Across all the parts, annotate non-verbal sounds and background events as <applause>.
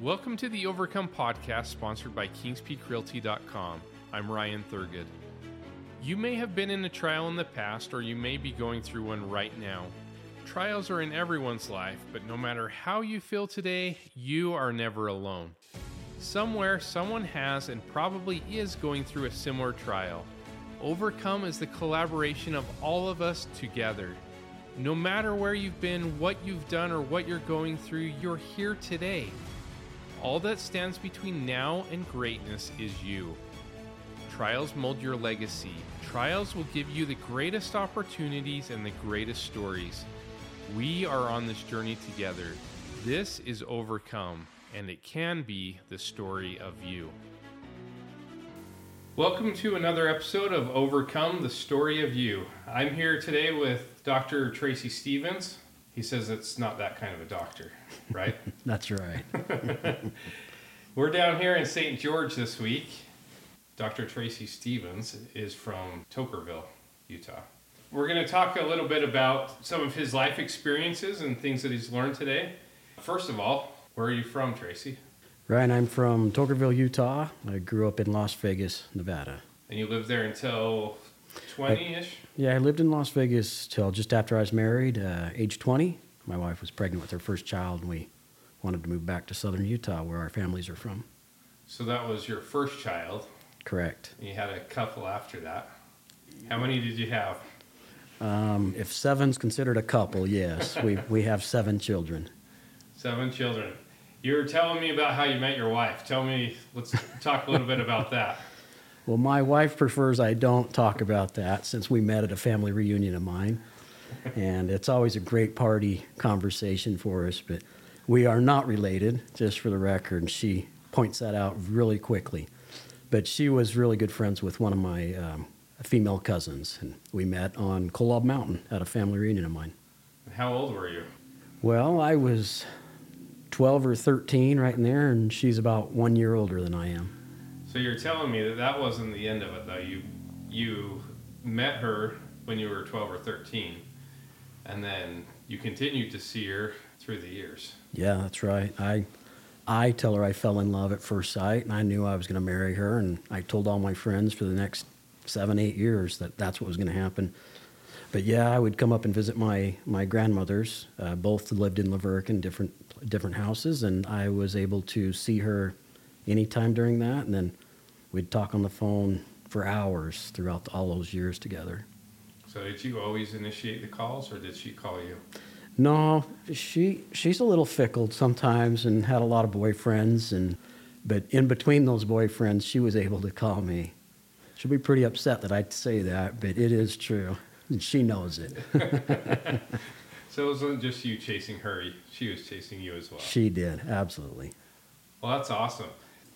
Welcome to the Overcome podcast sponsored by KingsPeakRealty.com. I'm Ryan Thurgood. You may have been in a trial in the past, or you may be going through one right now. Trials are in everyone's life, but no matter how you feel today, you are never alone. Somewhere, someone has and probably is going through a similar trial. Overcome is the collaboration of all of us together. No matter where you've been, what you've done, or what you're going through, you're here today. All that stands between now and greatness is you. Trials mold your legacy. Trials will give you the greatest opportunities and the greatest stories. We are on this journey together. This is Overcome, and it can be the story of you. Welcome to another episode of Overcome, the story of you. I'm here today with Dr. Tracy Stevens. He says it's not that kind of a doctor, right? <laughs> That's right. <laughs> We're down here in St. George this week. Dr. Tracy Stevens is from Toquerville, Utah. We're going to talk a little bit about some of his life experiences and things that he's learned today. First of all, where are you from, Tracy? Ryan, I'm from Toquerville, Utah. I grew up in Las Vegas, Nevada. And you lived there until 20 ish? Yeah, I lived in Las Vegas till just after I was married, uh, age 20. My wife was pregnant with her first child, and we wanted to move back to southern Utah, where our families are from. So that was your first child. Correct. You had a couple after that. How many did you have? Um, if seven's considered a couple, yes, <laughs> we, we have seven children. Seven children. You were telling me about how you met your wife. Tell me, let's talk a little bit about that. <laughs> Well, my wife prefers I don't talk about that since we met at a family reunion of mine. <laughs> and it's always a great party conversation for us, but we are not related, just for the record. And she points that out really quickly. But she was really good friends with one of my um, female cousins, and we met on Kolob Mountain at a family reunion of mine. How old were you? Well, I was 12 or 13 right in there, and she's about one year older than I am. So you're telling me that that wasn't the end of it, though. You you met her when you were 12 or 13, and then you continued to see her through the years. Yeah, that's right. I I tell her I fell in love at first sight, and I knew I was going to marry her, and I told all my friends for the next seven, eight years that that's what was going to happen. But yeah, I would come up and visit my my grandmothers. Uh, both lived in Laverne in different different houses, and I was able to see her anytime during that, and then we'd talk on the phone for hours throughout all those years together. So did you always initiate the calls, or did she call you? No, she she's a little fickle sometimes, and had a lot of boyfriends, and but in between those boyfriends, she was able to call me. She'll be pretty upset that I say that, but it is true, and she knows it. <laughs> so it wasn't just you chasing her; she was chasing you as well. She did absolutely. Well, that's awesome.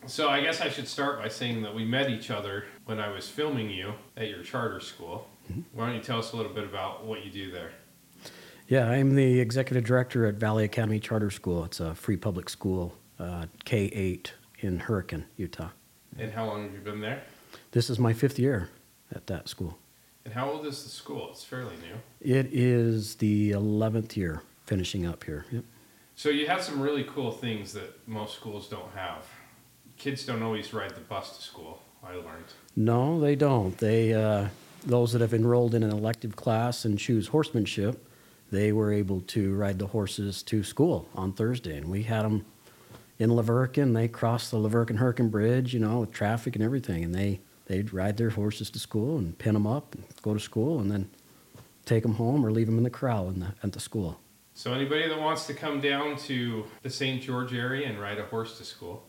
So I guess I should start by saying that we met each other when I was filming you at your charter school. Why don't you tell us a little bit about what you do there? Yeah, I'm the executive director at Valley Academy Charter School. It's a free public school, uh, K 8 in Hurricane, Utah. And how long have you been there? This is my fifth year at that school. And how old is the school? It's fairly new. It is the 11th year finishing up here. Yep. So you have some really cool things that most schools don't have. Kids don't always ride the bus to school, I learned. No, they don't. They, uh, those that have enrolled in an elective class and choose horsemanship, they were able to ride the horses to school on Thursday. And we had them in La Verkin. They crossed the La Verkin Hurricane Bridge, you know, with traffic and everything. And they, they'd ride their horses to school and pin them up and go to school and then take them home or leave them in the corral in the, at the school. So, anybody that wants to come down to the St. George area and ride a horse to school,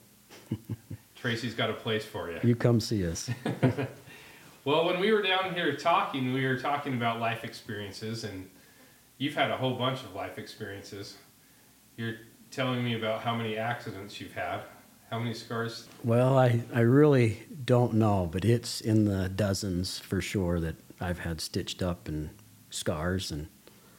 <laughs> Tracy's got a place for you. You come see us. <laughs> well, when we were down here talking, we were talking about life experiences, and you've had a whole bunch of life experiences. You're telling me about how many accidents you've had. How many scars? Well, I, I really don't know, but it's in the dozens for sure that I've had stitched up and scars and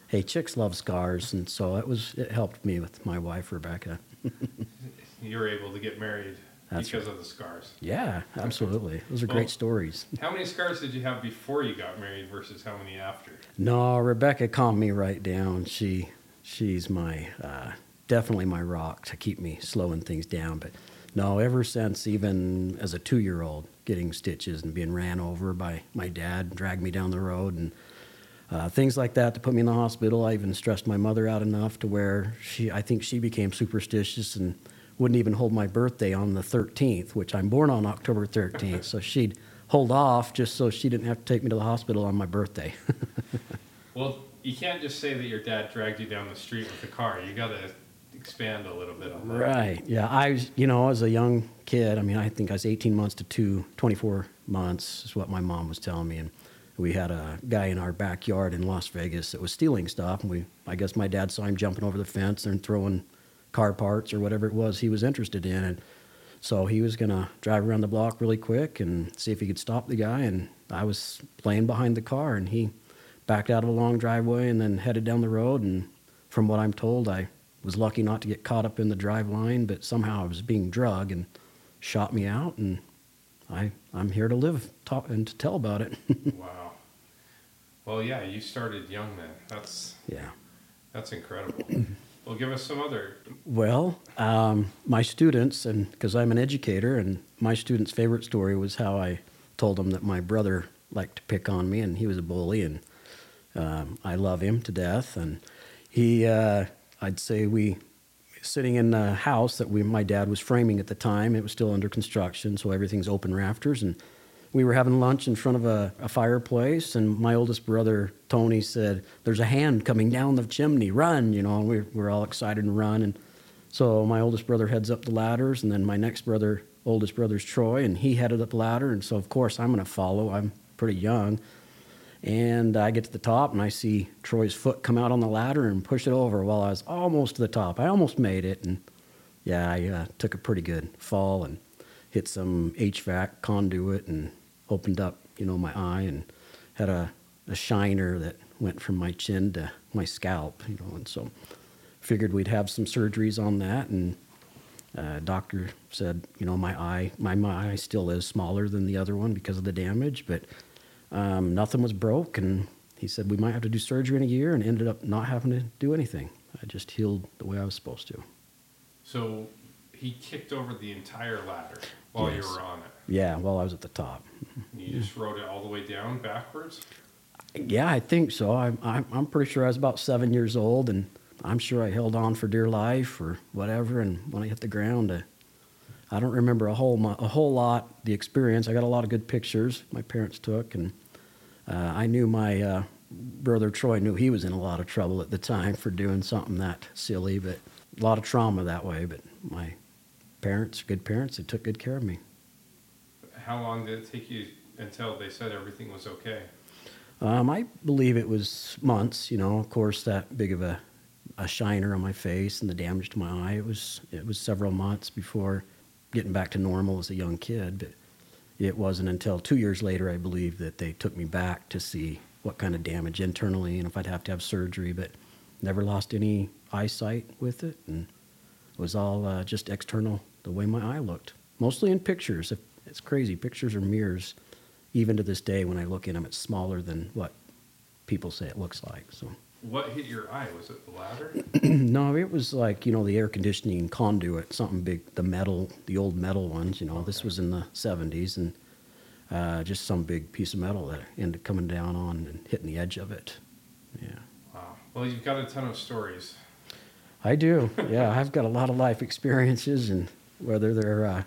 hey, chicks love scars, and so it was it helped me with my wife Rebecca. <laughs> you were able to get married That's because right. of the scars. Yeah, absolutely. Those are well, great stories. How many scars did you have before you got married versus how many after? No, Rebecca calmed me right down. She she's my uh, definitely my rock to keep me slowing things down. But no, ever since even as a two year old, getting stitches and being ran over by my dad, dragged me down the road, and uh, things like that to put me in the hospital. I even stressed my mother out enough to where she, I think she became superstitious and wouldn't even hold my birthday on the 13th, which I'm born on October 13th. so she'd hold off just so she didn't have to take me to the hospital on my birthday. <laughs> well, you can't just say that your dad dragged you down the street with the car. You got to expand a little bit on that. Right. Yeah. I was, you know, as a young kid, I mean, I think I was 18 months to two, 24 months is what my mom was telling me. And we had a guy in our backyard in Las Vegas that was stealing stuff. And we, I guess my dad saw him jumping over the fence and throwing car parts or whatever it was he was interested in. And so he was going to drive around the block really quick and see if he could stop the guy. And I was playing behind the car and he backed out of a long driveway and then headed down the road. And from what I'm told, I was lucky not to get caught up in the drive line, but somehow I was being drugged and shot me out. And I, I'm here to live talk, and to tell about it. <laughs> wow. Well, yeah, you started young then. That's yeah, that's incredible. <clears throat> Well, give us some other. Well, um, my students, and because I'm an educator, and my students' favorite story was how I told them that my brother liked to pick on me, and he was a bully, and um, I love him to death. And he, uh, I'd say we, sitting in a house that we, my dad was framing at the time. It was still under construction, so everything's open rafters, and we were having lunch in front of a, a, fireplace, and my oldest brother Tony said, "There's a hand coming down the chimney. Run!" You know, and we we're all excited and run. And so my oldest brother heads up the ladders, and then my next brother, oldest brother's Troy, and he headed up the ladder. And so of course I'm going to follow. I'm pretty young, and I get to the top, and I see Troy's foot come out on the ladder and push it over. While I was almost to the top, I almost made it, and yeah, I uh, took a pretty good fall and hit some HVAC conduit and opened up, you know, my eye and had a, a shiner that went from my chin to my scalp, you know, and so figured we'd have some surgeries on that. And uh, doctor said, you know, my eye, my, my eye still is smaller than the other one because of the damage, but um, nothing was broke. And he said we might have to do surgery in a year, and ended up not having to do anything. I just healed the way I was supposed to. So he kicked over the entire ladder while yes. you were on it. Yeah, while I was at the top. You just rode it all the way down backwards. Yeah, I think so. I'm I'm, I'm pretty sure I was about seven years old, and I'm sure I held on for dear life or whatever. And when I hit the ground, uh, I don't remember a whole a whole lot the experience. I got a lot of good pictures my parents took, and uh, I knew my uh, brother Troy knew he was in a lot of trouble at the time for doing something that silly, but a lot of trauma that way. But my parents, good parents, they took good care of me. How long did it take you until they said everything was okay? Um, I believe it was months. You know, of course, that big of a, a shiner on my face and the damage to my eye. It was it was several months before getting back to normal as a young kid. But it wasn't until two years later, I believe, that they took me back to see what kind of damage internally and if I'd have to have surgery. But never lost any eyesight with it, and it was all uh, just external the way my eye looked. Mostly in pictures. It's crazy. Pictures are mirrors. Even to this day, when I look in them, it's smaller than what people say it looks like. So. What hit your eye? Was it the ladder? <clears throat> no, it was like you know the air conditioning conduit, something big, the metal, the old metal ones. You know, okay. this was in the '70s, and uh, just some big piece of metal that ended coming down on and hitting the edge of it. Yeah. Wow. Well, you've got a ton of stories. I do. Yeah, I've got a lot of life experiences, and whether they're uh,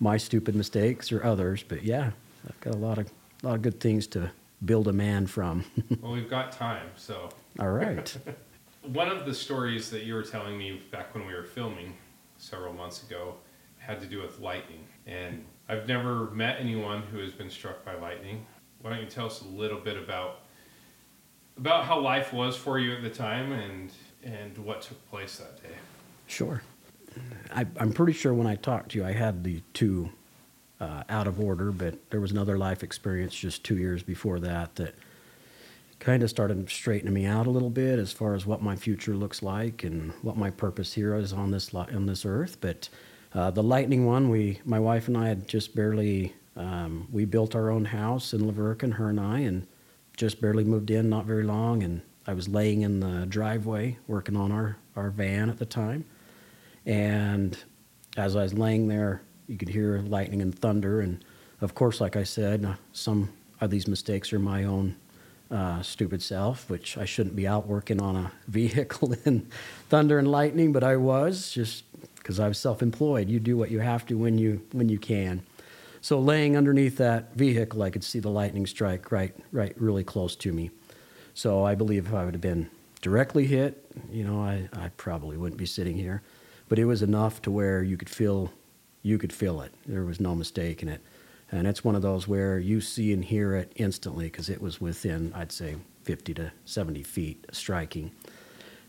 my stupid mistakes or others, but yeah, I've got a lot of a lot of good things to build a man from. <laughs> well, we've got time, so. All right. <laughs> One of the stories that you were telling me back when we were filming several months ago had to do with lightning, and I've never met anyone who has been struck by lightning. Why don't you tell us a little bit about about how life was for you at the time and and what took place that day? Sure. I, am pretty sure when I talked to you, I had the two uh, out of order, but there was another life experience just two years before that that kind of started straightening me out a little bit as far as what my future looks like and what my purpose here is on this on this earth. But uh, the lightning one, we, my wife and I had just barely, um, we built our own house in La Verkin, her and I, and just barely moved in, not very long, and I was laying in the driveway working on our, our van at the time And as I was laying there, you could hear lightning and thunder. And of course, like I said, uh, some of these mistakes are my own uh, stupid self, which I shouldn't be out working on a <laughs> vehicle in thunder and lightning, but I was just because I was self-employed. You do what you have to when you when you can. So laying underneath that vehicle, I could see the lightning strike right right really close to me. So I believe if I would have been directly hit, you know, I, I probably wouldn't be sitting here. But it was enough to where you could feel you could feel it. There was no mistake in it. And it's one of those where you see and hear it instantly because it was within, I'd say, 50 to 70 feet striking.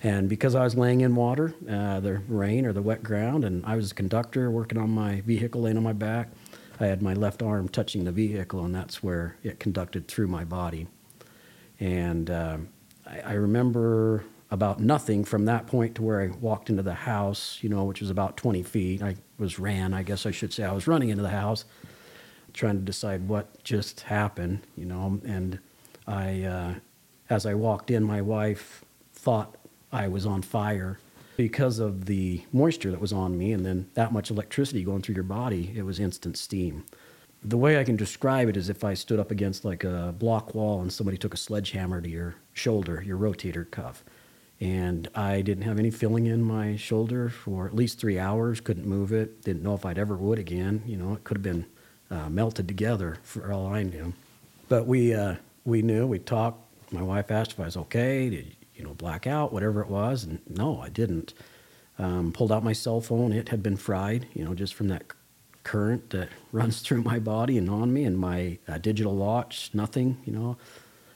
And because I was laying in water, uh, the rain or the wet ground, and I was a conductor working on my vehicle laying on my back, I had my left arm touching the vehicle, and that's where it conducted through my body. And uh, I, I remember about nothing from that point to where I walked into the house, you know, which was about 20 feet. I was ran, I guess I should say. I was running into the house trying to decide what just happened, you know. And I, uh, as I walked in, my wife thought I was on fire because of the moisture that was on me, and then that much electricity going through your body. It was instant steam. The way I can describe it is if I stood up against like a block wall and somebody took a sledgehammer to your shoulder, your rotator cuff. And I didn't have any filling in my shoulder for at least three hours, couldn't move it, didn't know if I'd ever would again. You know, it could have been uh, melted together for all I knew. But we uh, we knew. We talked. My wife asked if I was okay. Did you know black out, whatever it was, and no, I didn't. Um, pulled out my cell phone. It had been fried, you know, just from that current that <laughs> runs through my body and on me. And my uh, digital watch, nothing. You know,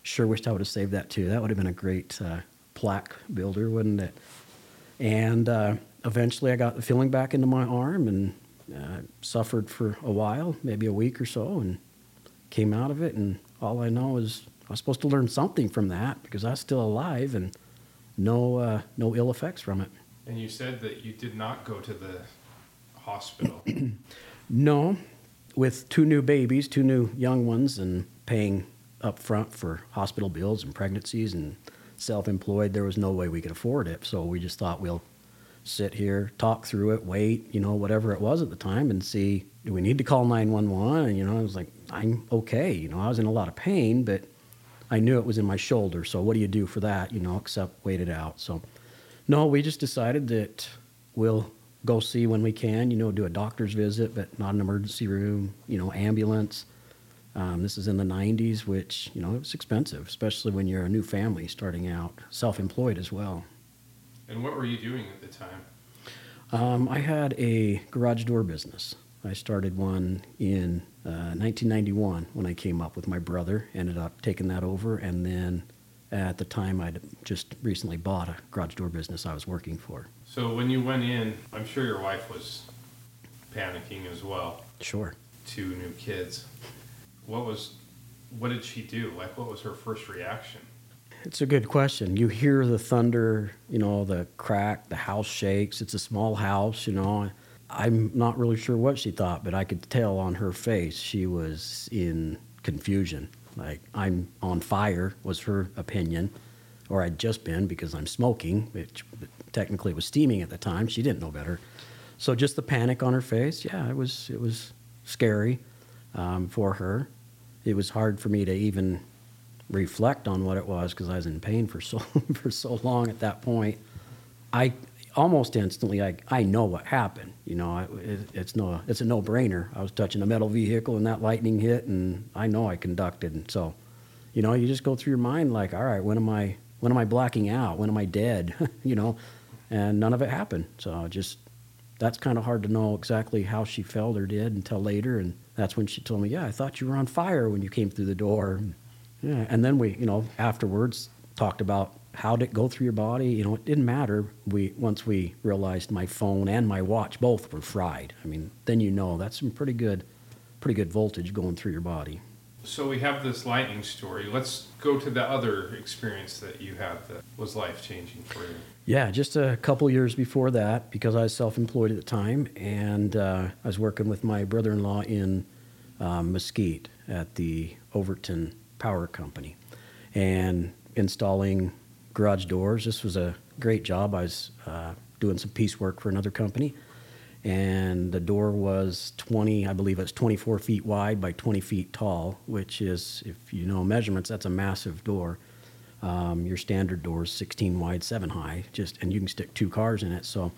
sure wished I would have saved that too. That would have been a great uh, plaque builder, wouldn't it? And uh, eventually, I got the feeling back into my arm and uh, suffered for a while, maybe a week or so, and came out of it. And all I know is I was supposed to learn something from that because I was still alive and no uh, no ill effects from it. And you said that you did not go to the hospital. <clears throat> no, with two new babies, two new young ones, and paying up front for hospital bills and pregnancies and self-employed, there was no way we could afford it. So we just thought we'll sit here, talk through it, wait, you know, whatever it was at the time, and see do we need to call 911? And, you know, I was like, I'm okay. You know, I was in a lot of pain, but I knew it was in my shoulder. So what do you do for that, you know, except wait it out? So, no, we just decided that we'll go see when we can, you know, do a doctor's visit, but not an emergency room, you know, ambulance. Um, this is in the 90s, which, you know, it was expensive, especially when you're a new family starting out, self employed as well. And what were you doing at the time? Um, I had a garage door business. I started one in uh, 1991 when I came up with my brother. Ended up taking that over, and then at the time I'd just recently bought a garage door business I was working for. So when you went in, I'm sure your wife was panicking as well. Sure. Two new kids. What was, what did she do? Like, what was her first reaction? It's a good question. You hear the thunder, you know, the crack, the house shakes. It's a small house, you know. I'm not really sure what she thought, but I could tell on her face she was in confusion. Like, I'm on fire, was her opinion. Or I'd just been because I'm smoking, which technically was steaming at the time. She didn't know better. So just the panic on her face, yeah, it was, it was scary um, for her. It was hard for me to even reflect on what it was because I was in pain for <laughs> so for so long at that point. I almost instantly I, I know what happened. You know, it, it's no it's a no brainer. I was touching a metal vehicle and that lightning hit, and I know I conducted. And so, you know, you just go through your mind like, all right, when am I when am I blacking out? When am I dead? <laughs> you know, and none of it happened. So just that's kind of hard to know exactly how she felt or did until later. And that's when she told me, yeah, I thought you were on fire when you came through the door. Yeah, and then we, you know, afterwards talked about how did it go through your body. You know, it didn't matter. We once we realized my phone and my watch both were fried. I mean, then you know that's some pretty good, pretty good voltage going through your body. So we have this lightning story. Let's go to the other experience that you had that was life changing for you. Yeah, just a couple years before that, because I was self-employed at the time, and uh, I was working with my brother-in-law in um, Mesquite at the Overton power company and installing garage doors. This was a great job. I was uh, doing some piecework for another company. And the door was 20, I believe it's 24 feet wide by 20 feet tall, which is, if you know measurements, that's a massive door. Um, your standard door is 16 wide, 7 high, just and you can stick two cars in it. So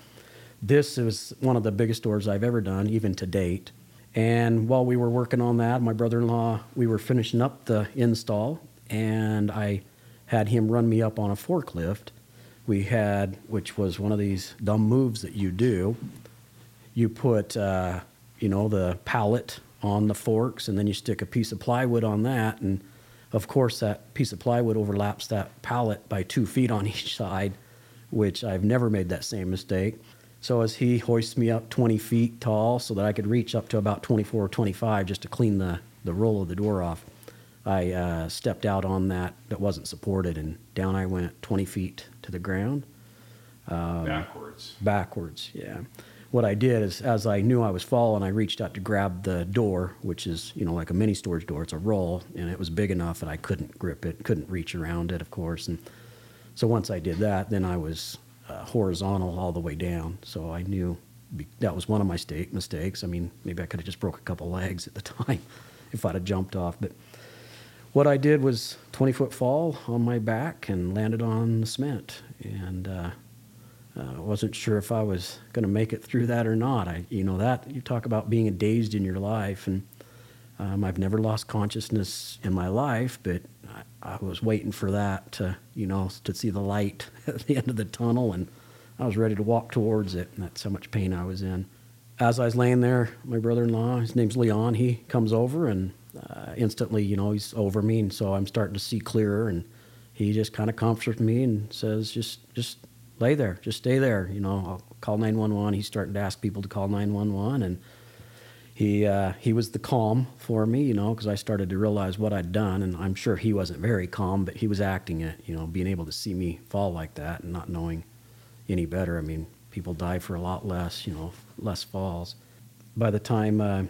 this is one of the biggest doors I've ever done, even to date. And while we were working on that, my brother-in-law, we were finishing up the install, and I had him run me up on a forklift. We had, which was one of these dumb moves that you do. You put, uh, you know, the pallet on the forks, and then you stick a piece of plywood on that, and of course, that piece of plywood overlaps that pallet by two feet on <laughs> each side, which I've never made that same mistake. So as he hoists me up 20 feet tall so that I could reach up to about 24 or 25 just to clean the, the roll of the door off, I uh, stepped out on that that wasn't supported and down I went 20 feet to the ground. Um, backwards. Backwards, yeah. What I did is, as I knew I was falling, I reached out to grab the door, which is, you know, like a mini storage door. It's a roll, and it was big enough that I couldn't grip it, couldn't reach around it, of course. And so once I did that, then I was uh, horizontal all the way down. So I knew that was one of my state mistakes. I mean, maybe I could have just broke a couple legs at the <laughs> time if I'd have jumped off. But what I did was 20 foot fall on my back and landed on the cement. And uh, uh, wasn't sure if I was going to make it through that or not. I, you know, that you talk about being dazed in your life, and um, I've never lost consciousness in my life, but I was waiting for that to, you know, to see the light <laughs> at the end of the tunnel, and I was ready to walk towards it. And that's how much pain I was in. As I was laying there, my brother-in-law, his name's Leon, he comes over and uh, instantly, you know, he's over me, and so I'm starting to see clearer. And he just kind of comforts me and says, "Just, just lay there, just stay there." You know, I'll call 911. He's starting to ask people to call 911, and he uh, he was the calm for me, you know, because I started to realize what I'd done, and I'm sure he wasn't very calm, but he was acting it, you know, being able to see me fall like that and not knowing any better. I mean, people die for a lot less, you know, less falls. By the time uh,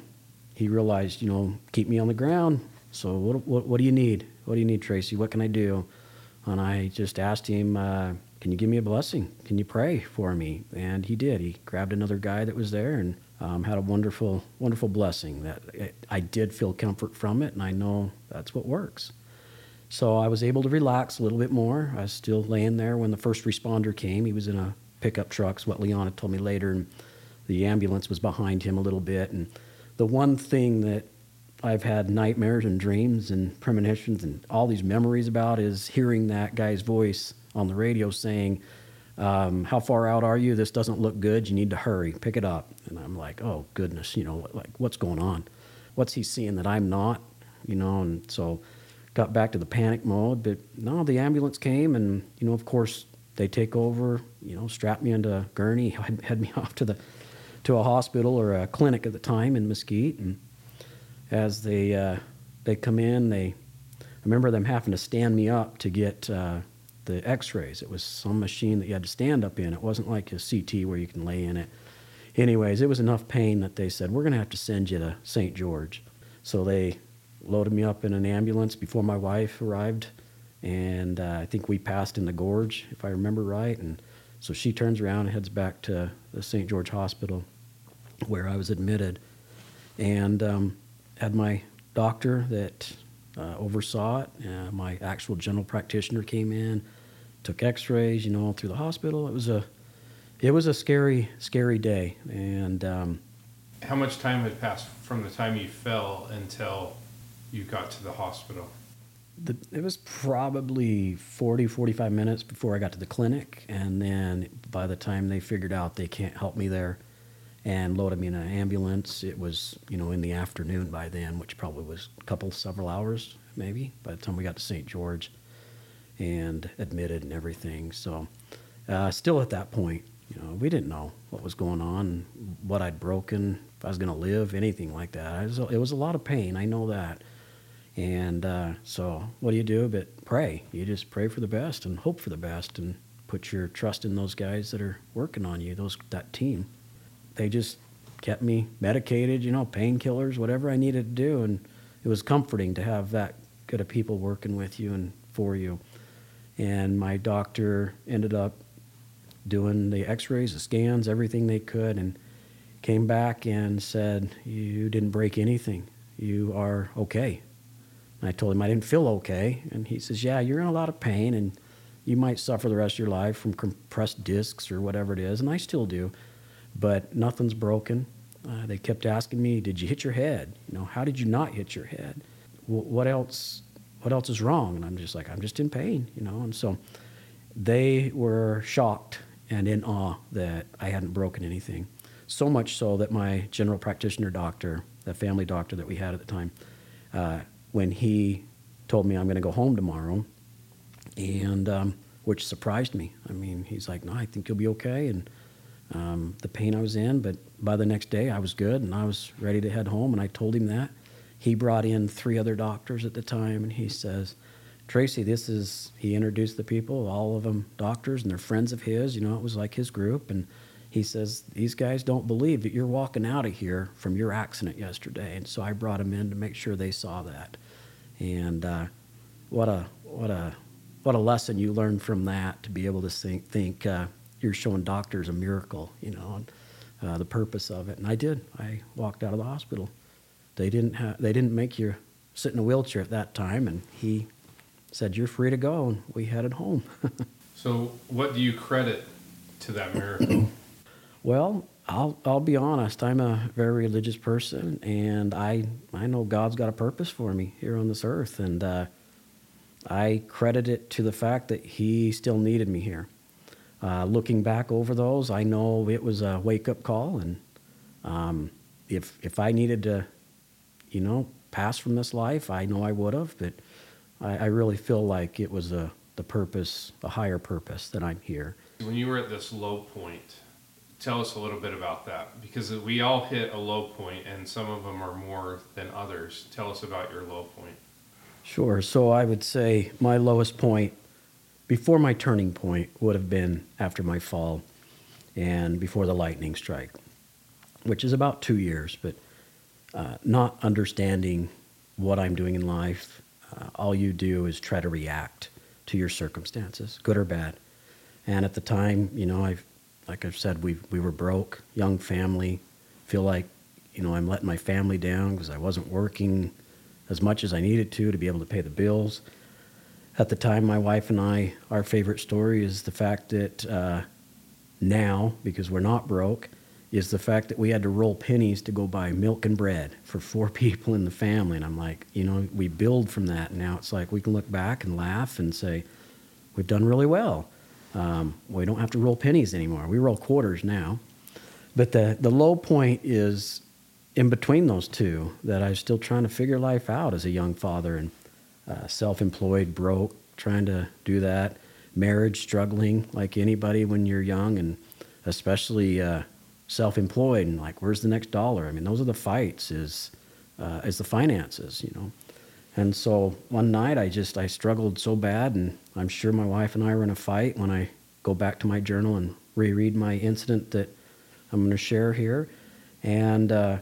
he realized, you know, keep me on the ground. So what, what what do you need? What do you need, Tracy? What can I do? And I just asked him, uh, can you give me a blessing? Can you pray for me? And he did. He grabbed another guy that was there and um, had a wonderful, wonderful blessing that I did feel comfort from it, and I know that's what works. So I was able to relax a little bit more. I was still laying there when the first responder came. He was in a pickup truck, what Leon had told me later, and the ambulance was behind him a little bit. And the one thing that I've had nightmares and dreams and premonitions and all these memories about is hearing that guy's voice on the radio saying, um, how far out are you? This doesn't look good. You need to hurry. Pick it up. And I'm like, oh goodness, you know, like what's going on? What's he seeing that I'm not? You know, and so got back to the panic mode. But no, the ambulance came, and you know, of course, they take over. You know, strap me into a gurney, <laughs> head me off to the to a hospital or a clinic at the time in Mesquite. And as they uh, they come in, they I remember them having to stand me up to get. Uh, the x-rays. It was some machine that you had to stand up in. It wasn't like a ct where you can lay in it. Anyways it was enough pain that they said we're going to have to send you to st george. So they loaded me up in an ambulance before my wife arrived and uh, i think we passed in the gorge if i remember right and so she turns around and heads back to the st george hospital where i was admitted. And um, had my doctor that uh, oversaw it. Uh, my actual general practitioner came in, took X-rays, you know, all through the hospital. It was a, it was a scary, scary day. And um, how much time had passed from the time you fell until you got to the hospital? The, it was probably 40, 45 minutes before I got to the clinic. And then by the time they figured out they can't help me there and loaded me in an ambulance, it was, you know, in the afternoon by then, which probably was a couple, several hours maybe by the time we got to St. George and admitted and everything. So, uh, still at that point, you know, we didn't know what was going on, what I'd broken, if I was going to live, anything like that. It was, a, it was, a, lot of pain. I know that. And uh, so, what do you do but pray? You just pray for the best and hope for the best and put your trust in those guys that are working on you, those that team. They just kept me medicated, you know, painkillers, whatever I needed to do. And it was comforting to have that good of people working with you and for you. And my doctor ended up doing the x-rays, the scans, everything they could, and came back and said, you didn't break anything. You are okay. And I told him I didn't feel okay. And he says, yeah, you're in a lot of pain and you might suffer the rest of your life from compressed discs or whatever it is. And I still do, but nothing's broken. Uh, they kept asking me, did you hit your head? You know, how did you not hit your head? W- what else? What else is wrong? And I'm just like, I'm just in pain, you know. And so they were shocked and in awe that I hadn't broken anything. So much so that my general practitioner doctor, the family doctor that we had at the time, uh, when he told me I'm going to go home tomorrow, and um, which surprised me. I mean, he's like, "No, I think you'll be okay," and um, the pain I was in, but by the next day I was good and I was ready to head home. And I told him that. He brought in three other doctors at the time, and he says, "Tracy, this is." He introduced the people, all of them doctors, and they're friends of his. You know, it was like his group, and he says, These guys don't believe that you're walking out of here from your accident yesterday. And so I brought them in to make sure they saw that. And uh, what a what a what a lesson you learn from that to be able to think think uh, you're showing doctors a miracle, you know, and, uh, the purpose of it. And I did. I walked out of the hospital. They didn't have they didn't make you sit in a wheelchair at that time, and he said you're free to go, and we headed home. <laughs> so, what do you credit to that miracle? <coughs> Well, I'll I'll be honest. I'm a very religious person, and I I know God's got a purpose for me here on this earth, and uh, I credit it to the fact that He still needed me here. Uh, looking back over those, I know it was a wake up call, and um, if if I needed to, you know, pass from this life, I know I would have. But I, I really feel like it was a the purpose, a higher purpose that I'm here. When you were at this low point tell us a little bit about that because we all hit a low point and some of them are more than others. Tell us about your low point. Sure. So I would say my lowest point before my turning point would have been after my fall and before the lightning strike, which is about two years, but uh, not understanding what I'm doing in life. Uh, all you do is try to react to your circumstances, good or bad. And at the time, you know, I've like I've said, we we were broke, young family. Feel like, you know, I'm letting my family down because I wasn't working as much as I needed to to be able to pay the bills. At the time, my wife and I, our favorite story is the fact that uh, now, because we're not broke, is the fact that we had to roll pennies to go buy milk and bread for four <laughs> people in the family. And I'm like, you know, we build from that. Now it's like we can look back and laugh and say, we've done really well. Um, we don't have to roll pennies anymore. We roll quarters now. But the, the low point is in between those two that I was still trying to figure life out as a young father and uh, self employed, broke, trying to do that. Marriage, struggling like anybody when you're young, and especially uh, self employed and like, where's the next dollar? I mean, those are the fights, is, uh, is the finances, you know. And so one night I just I struggled so bad, and I'm sure my wife and I were in a fight. When I go back to my journal and reread my incident that I'm going to share here, and uh,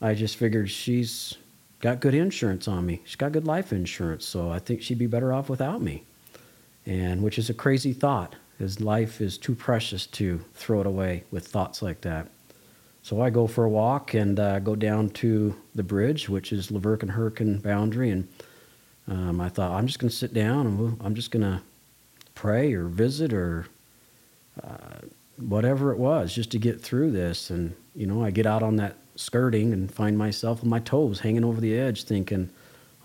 I just figured she's got good insurance on me. She's got good life insurance, so I think she'd be better off without me. And which is a crazy thought, because life is too precious to throw it away with thoughts like that. So I go for a walk and uh, go down to the bridge, which is La Verkin Hurricane boundary, and um, I thought I'm just going to sit down and we'll, I'm just going to pray or visit or uh, whatever it was, just to get through this. And you know, I get out on that skirting and find myself with my toes hanging over the edge, thinking,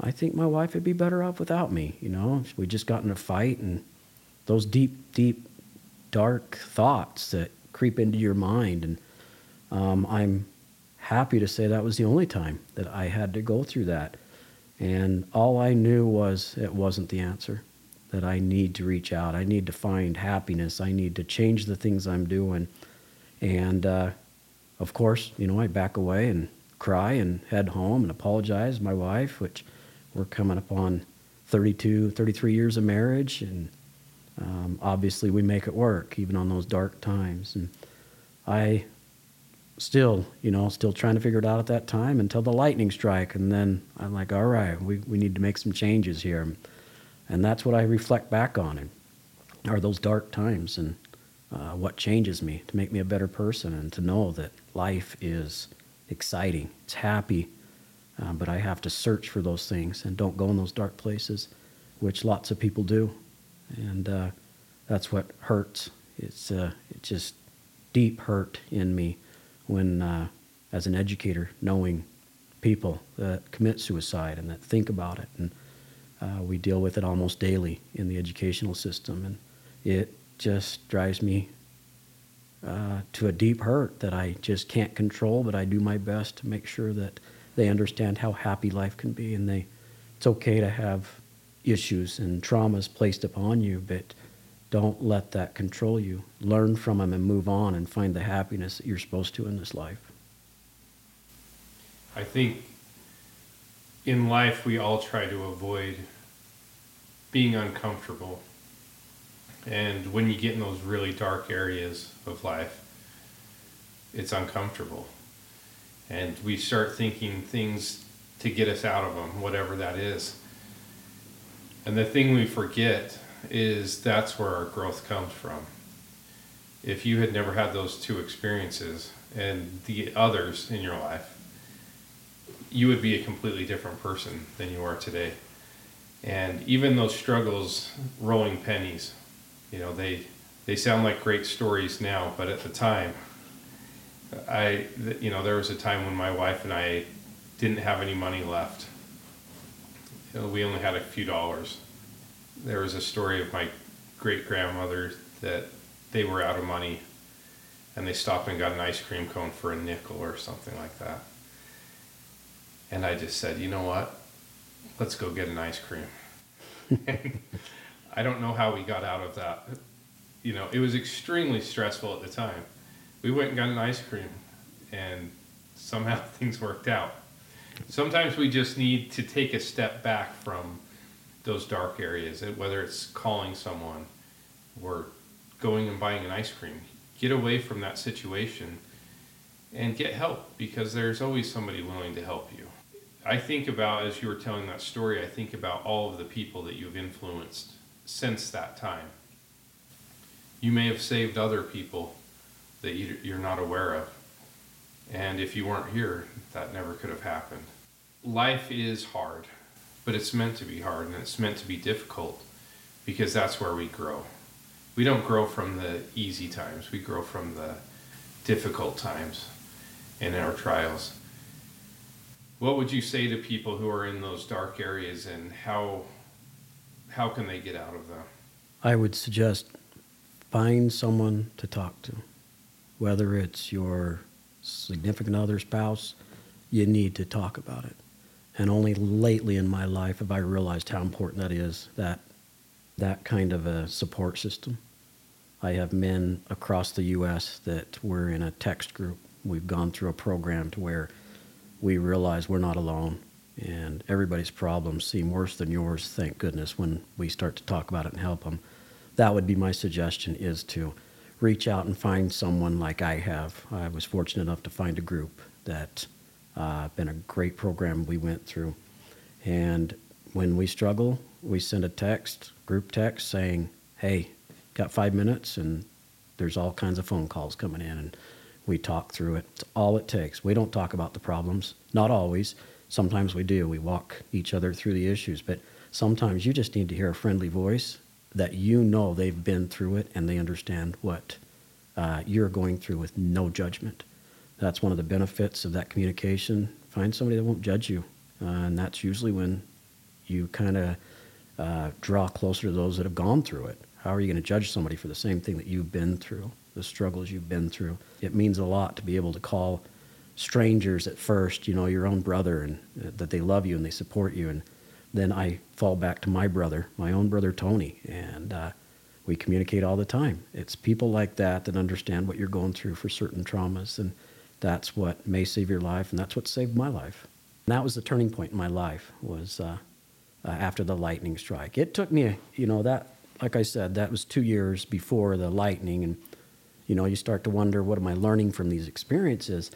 I think my wife would be better off without me. You know, we just got in a fight, and those deep, deep, dark thoughts that creep into your mind and um, I'm happy to say that was the only time that I had to go through that. And all I knew was it wasn't the answer, that I need to reach out. I need to find happiness. I need to change the things I'm doing. And uh, of course, you know, I back away and cry and head home and apologize to my wife, which we're coming upon 32, 33 years of marriage. And um, obviously, we make it work, even on those dark times. And I still, you know, still trying to figure it out at that time until the lightning strike. And then I'm like, all right, we, we need to make some changes here. And that's what I reflect back on, it, are those dark times. And uh, what changes me to make me a better person and to know that life is exciting, it's happy, uh, but I have to search for those things and don't go in those dark places, which lots of people do. And uh, that's what hurts. It's, uh, it's just deep hurt in me when, uh, as an educator, knowing people that commit suicide and that think about it. And uh, we deal with it almost daily in the educational system. And it just drives me uh, to a deep hurt that I just can't control, but I do my best to make sure that they understand how happy life can be, and they it's okay to have issues and traumas placed upon you, but don't let that control you. Learn from them and move on and find the happiness that you're supposed to in this life. I think in life we all try to avoid being uncomfortable. And when you get in those really dark areas of life, it's uncomfortable and we start thinking things to get us out of them, whatever that is. And the thing we forget is that's where our growth comes from. If you had never had those two experiences and the others in your life, you would be a completely different person than you are today. And even those struggles, rolling pennies, you know, they they sound like great stories now, but at the time, I, you know, there was a time when my wife and I didn't have any money left. Know, we only had a few dollars. There was a story of my great grandmother that they were out of money and they stopped and got an ice cream cone for a nickel or something like that. And I just said, you know what? Let's go get an ice cream. <laughs> I don't know how we got out of that. You know, it was extremely stressful at the time we went and got an ice cream, and somehow <laughs> things worked out. Sometimes we just need to take a step back from those dark areas, eh, whether it's calling someone or going and buying an ice cream. Get away from that situation and get help because there's always somebody willing to help you. I think about, as you were telling that story, I think about all of the people that you've influenced since that time. You may have saved other people that you're not aware of. And if you weren't here, that never could have happened. Life is hard, but it's meant to be hard and it's meant to be difficult because that's where we grow. We don't grow from the easy times, we grow from the difficult times and our trials. What would you say to people who are in those dark areas and how how can they get out of them? I would suggest find someone to talk to whether it's your significant other, spouse, you need to talk about it. And only lately in my life have I realized how important that is, that, that kind of a support system. I have men across the U.S. that we're in a text group. We've gone through a program to where we realize we're not alone and everybody's problems seem worse than yours, thank goodness, when we start to talk about it and help them. That would be my suggestion is to reach out and find someone like I have. I was fortunate enough to find a group that uh, been a great program we went through. And when we struggle, we send a text, group text saying, "Hey, got five minutes?" And there's all kinds of phone calls coming in, and we talk through it. It's all it takes. We don't talk about the problems, not always. Sometimes we do. We walk each other through the issues, but sometimes you just need to hear a friendly voice that you know they've been through it and they understand what uh, you're going through with no judgment. That's one of the benefits of that communication. Find somebody that won't judge you, uh, and that's usually when you kind of uh, draw closer to those that have gone through it. How are you going to judge somebody for the same thing that you've been through, the struggles you've been through? It means a lot to be able to call strangers at first, you know, your own brother, and uh, that they love you and they support you, and then I fall back to my brother, my own brother Tony, and uh, we communicate all the time. It's people like that that understand what you're going through for certain traumas, and that's what may save your life, and that's what saved my life. And that was the turning point in my life was uh, uh, after the lightning strike. It took me, you know, that like I said, that was two years before the lightning, and you know, you start to wonder what am I learning from these experiences,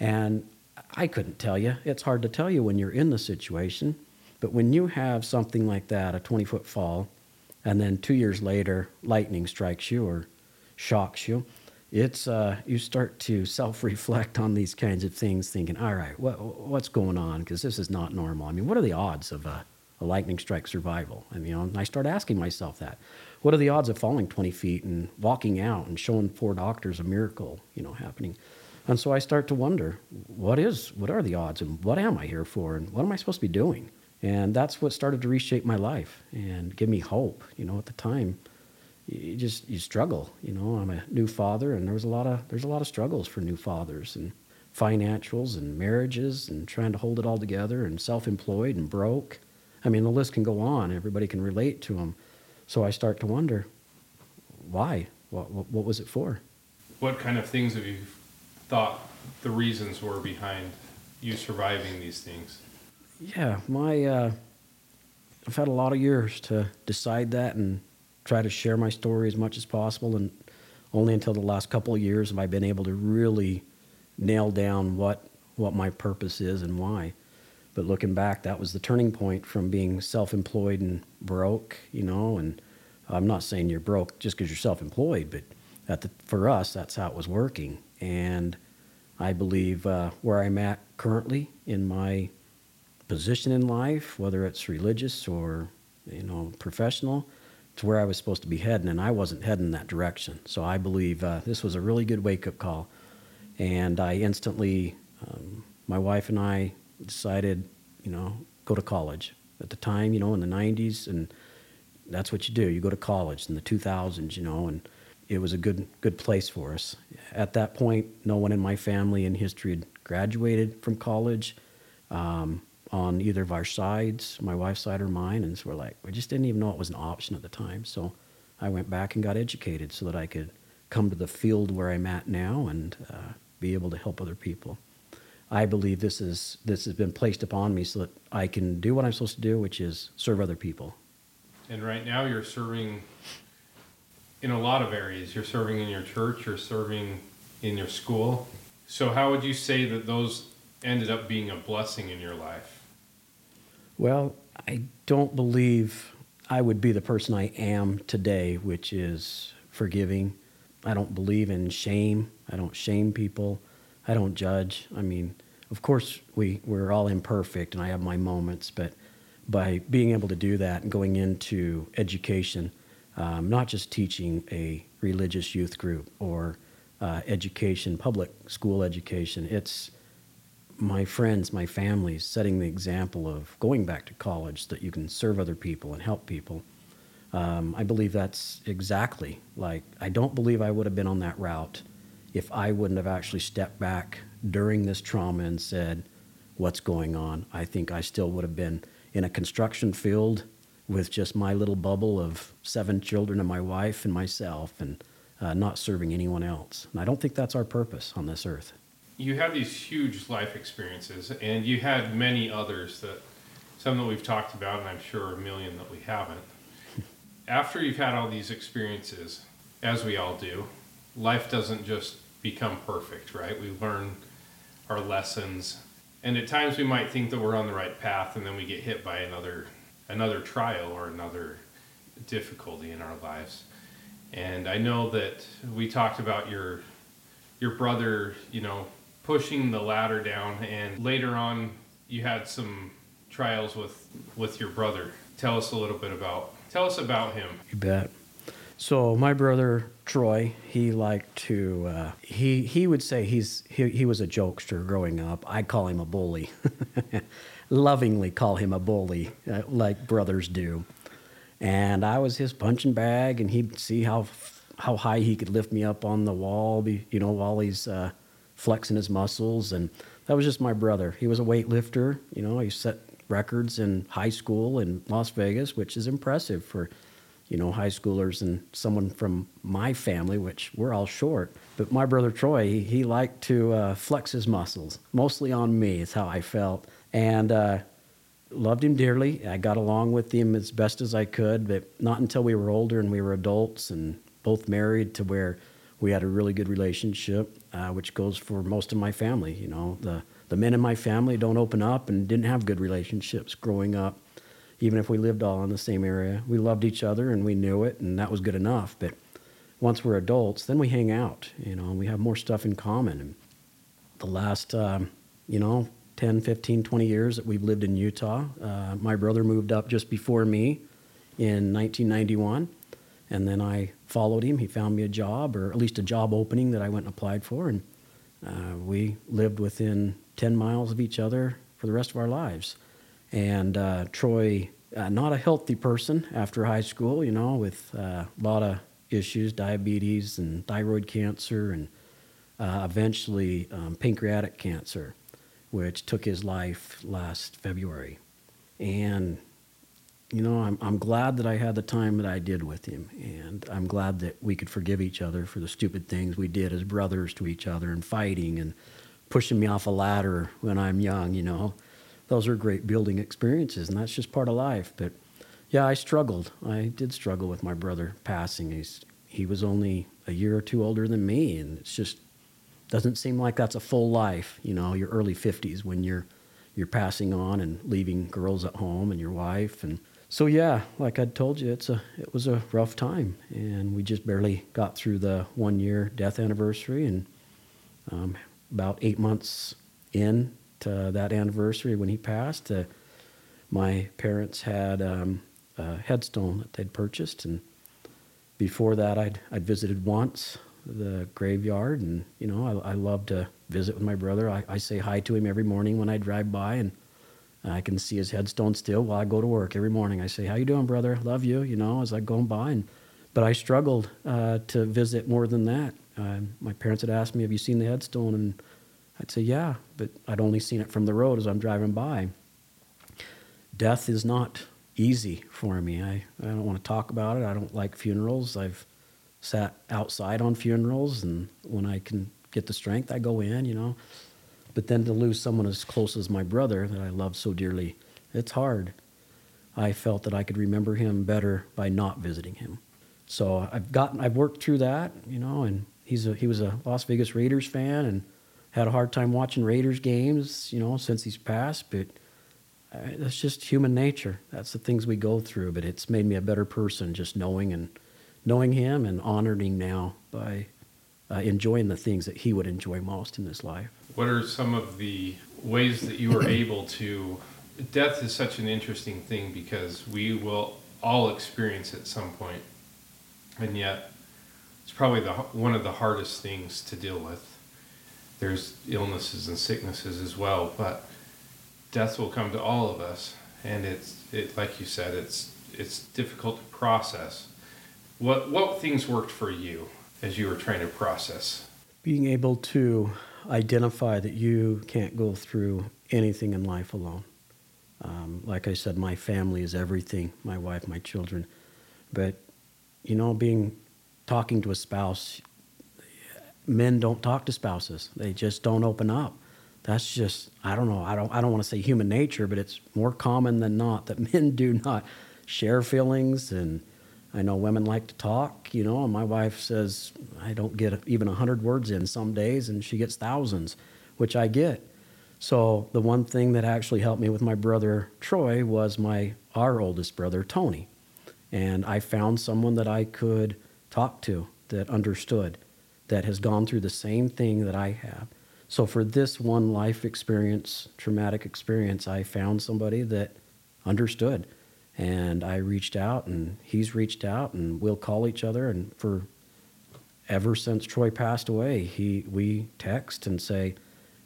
and I couldn't tell you. It's hard to tell you when you're in the situation but when you have something like that, a 20 foot fall, and then two years later, lightning strikes you, or shocks you, it's uh, you start to self-reflect on these kinds of things, thinking, "All right, what what's going on? Because this is not normal. I mean, what are the odds of a, a lightning strike survival?" And you know, I start asking myself that. What are the odds of falling 20 feet and walking out and showing four doctors a miracle, you know, happening? And so I start to wonder, what is, what are the odds, and what am I here for, and what am I supposed to be doing? And that's what started to reshape my life and give me hope. You know, at the time, you just you struggle. You know, I'm a new father, and there was a lot of there's a lot of struggles for new fathers and financials and marriages and trying to hold it all together and self-employed and broke. I mean, the list can go on. Everybody can relate to them. So I start to wonder, why? What, what, what was it for? What kind of things have you thought the reasons were behind you surviving these things? Yeah, my uh, I've had a lot of years to decide that and try to share my story as much as possible, and only until the last couple of years have I been able to really nail down what what my purpose is and why. But looking back, that was the turning point from being self-employed and broke, you know. And I'm not saying you're broke just because you're self-employed, but at the, for us, that's how it was working. And I believe uh, where I'm at currently in my position in life, whether it's religious or you know professional, to where I was supposed to be heading, and I wasn't heading that direction. So I believe uh, this was a really good wake up call, and I instantly, um, my wife and I decided, you know, go to college. At the time, you know, in the '90s, and that's what you do. You go to college in the 2000s, you know, and it was a good good place for us. At that point, no one in my family in history had graduated from college. Um, on either of our sides, my wife's side or mine, and so we're like, we just didn't even know it was an option at the time. So I went back and got educated so that I could come to the field where I'm at now and uh, be able to help other people. I believe this is this has been placed upon me so that I can do what I'm supposed to do, which is serve other people. And right now, you're serving in a lot of areas. You're serving in your church. You're serving in your school. So, how would you say that those ended up being a blessing in your life? Well, I don't believe I would be the person I am today, which is forgiving. I don't believe in shame. I don't shame people. I don't judge. I mean, of course, we, we're all imperfect, and I have my moments, but by being able to do that and going into education, um, not just teaching a religious youth group or uh, education, public school education, it's my friends, my family, setting the example of going back to college so that you can serve other people and help people. Um, I believe that's exactly like, I don't believe I would have been on that route if I wouldn't have actually stepped back during this trauma and said, What's going on? I think I still would have been in a construction field with just my little bubble of seven children and my wife and myself and uh, not serving anyone else. And I don't think that's our purpose on this earth you have these huge life experiences, and you had many others that some that we've talked about, and I'm sure a million that we haven't. <laughs> After you've had all these experiences, as we all do, life doesn't just become perfect, right? We learn our lessons, and at times we might think that we're on the right path, and then we get hit by another another trial or another difficulty in our lives. And I know that we talked about your your brother, you know, pushing the ladder down, and later on, you had some trials with with your brother. Tell us a little bit about tell us about him. You bet. So my brother Troy, he liked to uh, he he would say he's he, he was a jokester growing up. I call him a bully, <laughs> lovingly call him a bully, uh, like brothers do. And I was his punching bag, and he'd see how how high he could lift me up on the wall, you know, while he's uh, flexing his muscles. And that was just my brother. He was a weightlifter. You know, he set records in high school in Las Vegas, which is impressive for, you know, high schoolers and someone from my family, which we're all short. But my brother Troy, he, he liked to uh, flex his muscles, mostly on me, is how I felt. And uh, loved him dearly. I got along with him as best as I could, but not until we were older and we were adults and both married to where we had a really good relationship, uh, which goes for most of my family. You know, the the men in my family don't open up and didn't have good relationships growing up. Even if we lived all in the same area, we loved each other and we knew it, and that was good enough. But once we're adults, then we hang out, you know, and we have more stuff in common. And the last, um, you know, 10, 15, 20 years that we've lived in Utah, uh, my brother moved up just before me in 1991. And then I followed him. He found me a job, or at least a job opening that I went and applied for. And uh, we lived within 10 miles of each other for the rest of our lives. And uh, Troy, uh, not a healthy person after high school, you know, with uh, a lot of issues, diabetes and thyroid cancer, and uh, eventually um, pancreatic cancer, which took his life last February. And, you know, I'm, I'm glad that I had the time that I did with him. And I'm glad that we could forgive each other for the stupid things we did as brothers to each other and fighting and pushing me off a ladder when I'm young, you know. Those are great building experiences, and that's just part of life. But yeah, I struggled. I did struggle with my brother passing. He's he was only a year or two older than me, and it's just doesn't seem like that's a full life. You know, your early fifties when you're you're passing on and leaving girls at home and your wife and so yeah, like I told you, it's a it was a rough time, and we just barely got through the one year death anniversary, and um, about eight months in to that anniversary when he passed, uh, my parents had um, a headstone that they'd purchased, and before that, I'd I'd visited once the graveyard, and you know I, I love to visit with my brother. I, I say hi to him every morning when I drive by, and I can see his headstone still while I go to work every morning. I say, "How you doing, brother? Love you," you know, as I go by, and but I struggled uh, to visit more than that. Uh, my parents had asked me, "Have you seen the headstone?" and I'd say, "Yeah," but I'd only seen it from the road as I'm driving by. Death is not easy for me. I, I don't want to talk about it. I don't like funerals. I've sat outside on funerals, and when I can get the strength, I go in, you know. But then to lose someone as close as my brother that I love so dearly, it's hard. I felt that I could remember him better by not visiting him. So I've gotten, I've worked through that, you know, and he's a, he was a Las Vegas Raiders fan and had a hard time watching Raiders games, you know, since he's passed. But uh, that's just human nature. That's the things we go through. But it's made me a better person just knowing and knowing him and honoring now by uh, enjoying the things that he would enjoy most in this life. What are some of the ways that you were able to? Death is such an interesting thing because we will all experience at some point, and yet it's probably the one of the hardest things to deal with. There's illnesses and sicknesses as well, but death will come to all of us, and it's it like you said, it's it's difficult to process. What what things worked for you as you were trying to process? Being able to identify that you can't go through anything in life alone. Um, like I said, my family is everything. My wife, my children, but you know, being talking to a spouse, men don't talk to spouses. They just don't open up that's just I don't know I don't I don't want to say human nature, but it's more common than not that <laughs> men do not share feelings and I know women like to talk, you know, and my wife says I don't get even a hundred words in some days, and she gets thousands, which I get. So the one thing that actually helped me with my brother Troy was my our oldest brother Tony, and I found someone that I could talk to that understood, that has gone through the same thing that I have, so for this one life experience, traumatic experience, I found somebody that understood. And I reached out and he's reached out and we'll call each other and for ever since Troy passed away, he we text and say,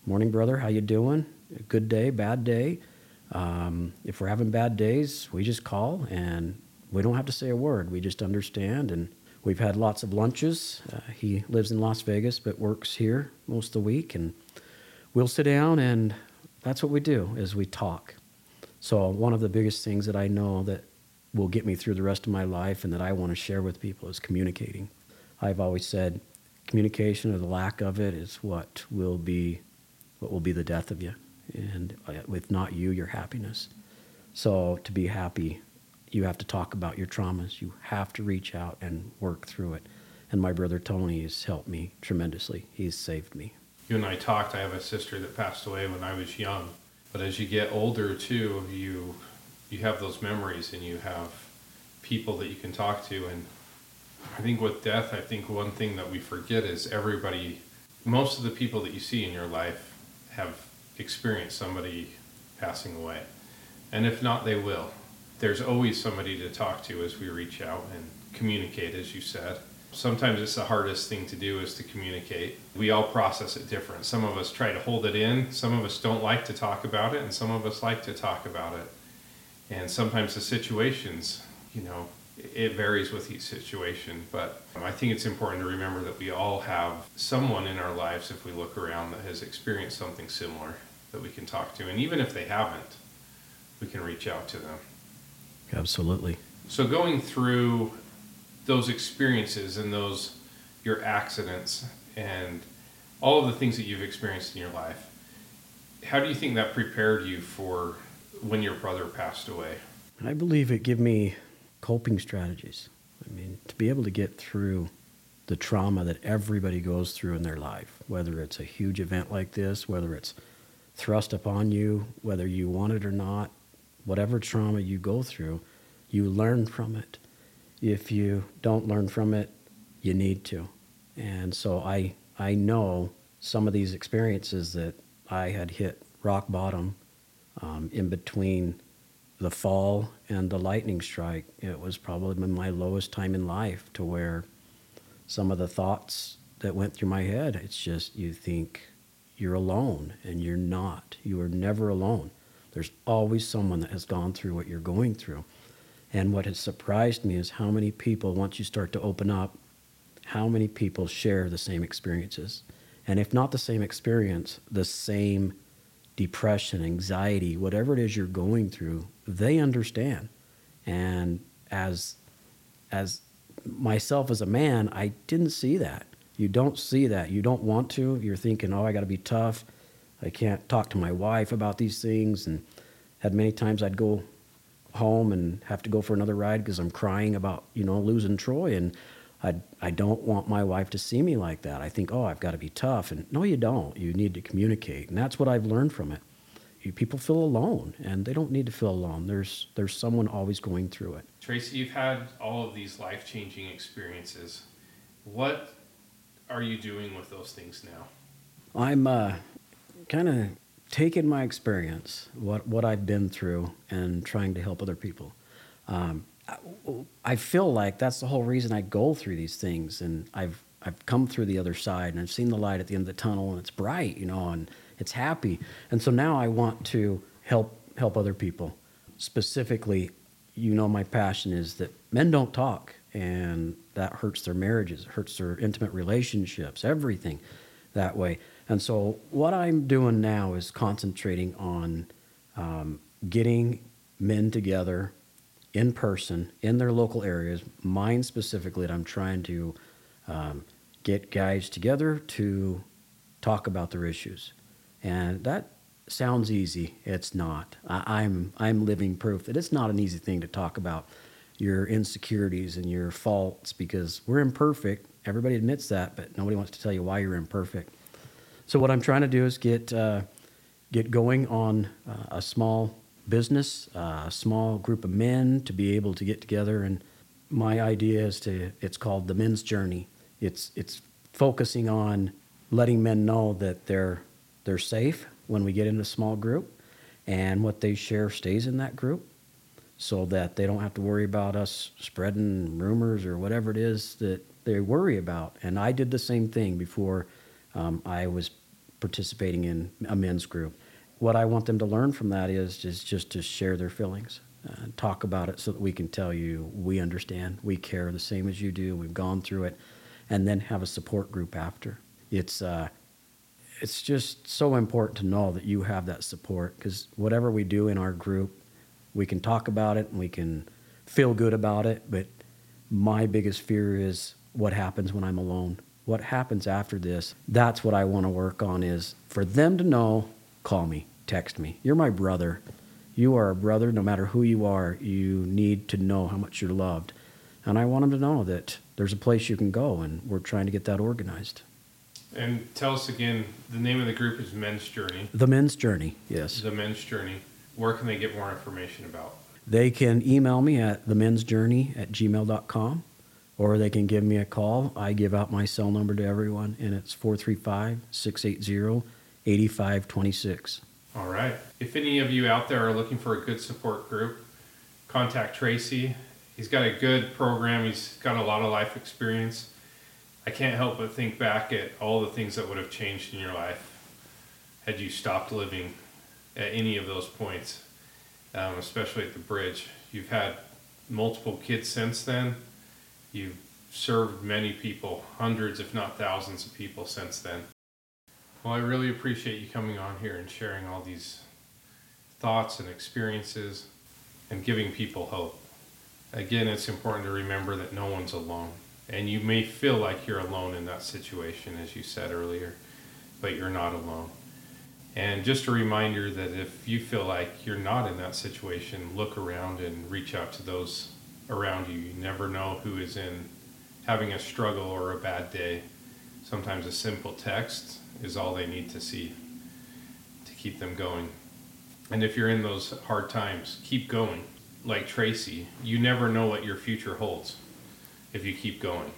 "Morning, brother. How you doing? Good day, bad day." Um, if we're having bad days, we just call and we don't have to say a word. We just understand and We've had lots of lunches. Uh, he lives in Las Vegas but works here most of the week, and we'll sit down and that's what we do is we talk. So one of the biggest things that I know that will get me through the rest of my life and that I want to share with people is communicating. I've always said communication or the lack of it is what will be what will be the death of you and uh, with not you your happiness. So to be happy you have to talk about your traumas. You have to reach out and work through it. And my brother Tony has helped me tremendously. He's saved me. You and I talked. I have a sister that passed away when I was young. But as you get older too, you you have those memories and you have people that you can talk to and I think with death, I think one thing that we forget is everybody, most of the people that you see in your life have experienced somebody passing away. And if not, they will. There's always somebody to talk to as we reach out and communicate, as you said. Sometimes it's the hardest thing to do is to communicate. We all process it different. Some of us try to hold it in, some of us don't like to talk about it, and some of us like to talk about it. And sometimes the situations, you know, it varies with each situation, but I think it's important to remember that we all have someone in our lives, if we look around, that has experienced something similar that we can talk to. And even if they haven't, we can reach out to them. Absolutely. So, going through those experiences and those, your accidents, and all of the things that you've experienced in your life, how do you think that prepared you for when your brother passed away? I believe it gave me coping strategies. I mean, to be able to get through the trauma that everybody goes through in their life, whether it's a huge event like this, whether it's thrust upon you, whether you want it or not, whatever trauma you go through, you learn from it. If you don't learn from it, you need to. And so I, I know some of these experiences that I had hit rock bottom um, in between the fall and the lightning strike, it was probably my lowest time in life to where some of the thoughts that went through my head, it's just you think you're alone and you're not. You are never alone. There's always someone that has gone through what you're going through. And what has surprised me is how many people, once you start to open up, how many people share the same experiences. And if not the same experience, the same depression, anxiety, whatever it is you're going through, they understand. And as as myself as a man, I didn't see that. You don't see that. You don't want to. You're thinking, "Oh, I got to be tough. I can't talk to my wife about these things." And had many times I'd go home and have to go for another ride because I'm crying about, you know, losing Troy and I, I don't want my wife to see me like that. I think, oh, I've got to be tough. And no, you don't. You need to communicate. And that's what I've learned from it. You, people feel alone, and they don't need to feel alone. There's, there's someone always going through it. Tracy, you've had all of these life changing experiences. What are you doing with those things now? I'm uh, kind of taking my experience, what, what I've been through, and trying to help other people. Um, I feel like that's the whole reason I go through these things, and I've I've come through the other side, and I've seen the light at the end of the tunnel, and it's bright, you know, and it's happy, and so now I want to help help other people. Specifically, you know, my passion is that men don't talk, and that hurts their marriages, it hurts their intimate relationships, everything that way. And so, what I'm doing now is concentrating on um, getting men together in person in their local areas. Mine specifically, that I'm trying to um, get guys together to talk about their issues, and that sounds easy. It's not. I, I'm I'm living proof that it's not an easy thing to talk about your insecurities and your faults because we're imperfect. Everybody admits that, but nobody wants to tell you why you're imperfect. So what I'm trying to do is get uh, get going on uh, a small business, uh, a small group of men to be able to get together. And my idea is to, it's called the men's journey. It's, it's focusing on letting men know that they're, they're safe when we get in a small group and what they share stays in that group so that they don't have to worry about us spreading rumors or whatever it is that they worry about. And I did the same thing before um, I was participating in a men's group what I want them to learn from that is just, just to share their feelings, uh, talk about it so that we can tell you we understand, we care the same as you do, we've gone through it, and then have a support group after. It's, uh, it's just so important to know that you have that support because whatever we do in our group, we can talk about it and we can feel good about it, but my biggest fear is what happens when I'm alone. What happens after this? That's what I want to work on is for them to know call me, text me. You're my brother. You are a brother no matter who you are. You need to know how much you're loved. And I want them to know that there's a place you can go, and we're trying to get that organized. And tell us again, the name of the group is Men's Journey. The Men's Journey, yes. The Men's Journey. Where can they get more information about? They can email me at themensjourney at gmail.com. or they can give me a call. I give out my cell number to everyone, and it's 435 680 8526. All right. If any of you out there are looking for a good support group, contact Tracy. He's got a good program, he's got a lot of life experience. I can't help but think back at all the things that would have changed in your life had you stopped living at any of those points, um, especially at the bridge. You've had multiple kids since then. You've served many people, hundreds, if not thousands of people since then. Well, I really appreciate you coming on here and sharing all these thoughts and experiences and giving people hope. Again, it's important to remember that no one's alone. And you may feel like you're alone in that situation, as you said earlier, but you're not alone. And just a reminder that if you feel like you're not in that situation, look around and reach out to those around you. You never know who is in having a struggle or a bad day. Sometimes a simple text is all they need to see to keep them going. And if you're in those hard times, keep going. Like Tracy, you never know what your future holds if you keep going.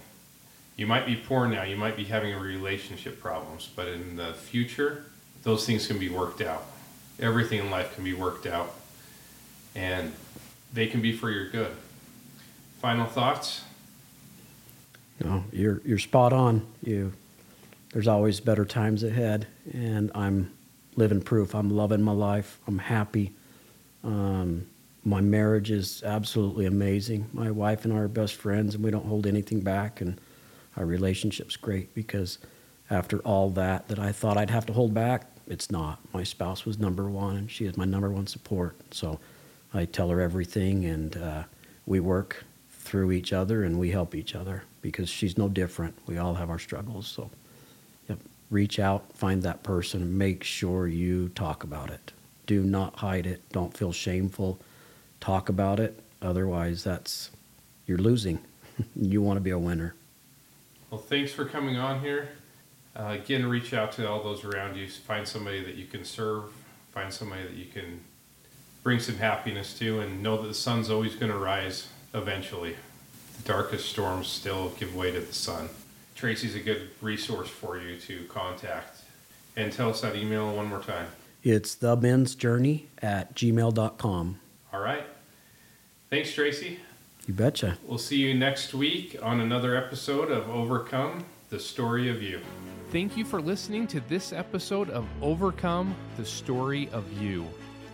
You might be poor now, you might be having relationship problems, but in the future, those things can be worked out. Everything in life can be worked out, and they can be for your good. Final thoughts? No, you're you're spot on. You there's always better times ahead, and I'm living proof. I'm loving my life. I'm happy. Um, my marriage is absolutely amazing. My wife and I are best friends, and we don't hold anything back. And our relationship's great because after all that that I thought I'd have to hold back, it's not. My spouse was number one, and she is my number one support. So I tell her everything, and uh, we work through each other, and we help each other because she's no different. We all have our struggles. So yep, reach out, find that person, and make sure you talk about it. Do not hide it. Don't feel shameful. Talk about it. Otherwise, that's you're losing. <laughs> you want to be a winner. Well, thanks for coming on here. Uh, again, reach out to all those around you. Find somebody that you can serve. Find somebody that you can bring some happiness to, and know that the sun's always going to rise eventually. The darkest storms still give way to the sun. Tracy's a good resource for you to contact. And tell us that email one more time. It's themensjourney at gmail.com. All right. Thanks, Tracy. You betcha. We'll see you next week on another episode of Overcome the Story of You. Thank you for listening to this episode of Overcome the Story of You.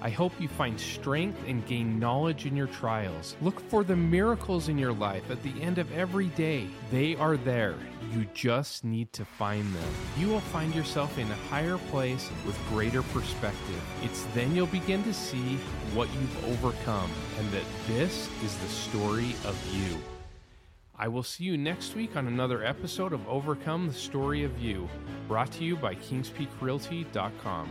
I hope you find strength and gain knowledge in your trials. Look for the miracles in your life at the end of every day. They are there. You just need to find them. You will find yourself in a higher place with greater perspective. It's then you'll begin to see what you've overcome and that this is the story of you. I will see you next week on another episode of Overcome the Story of You, brought to you by KingsPeakRealty.com.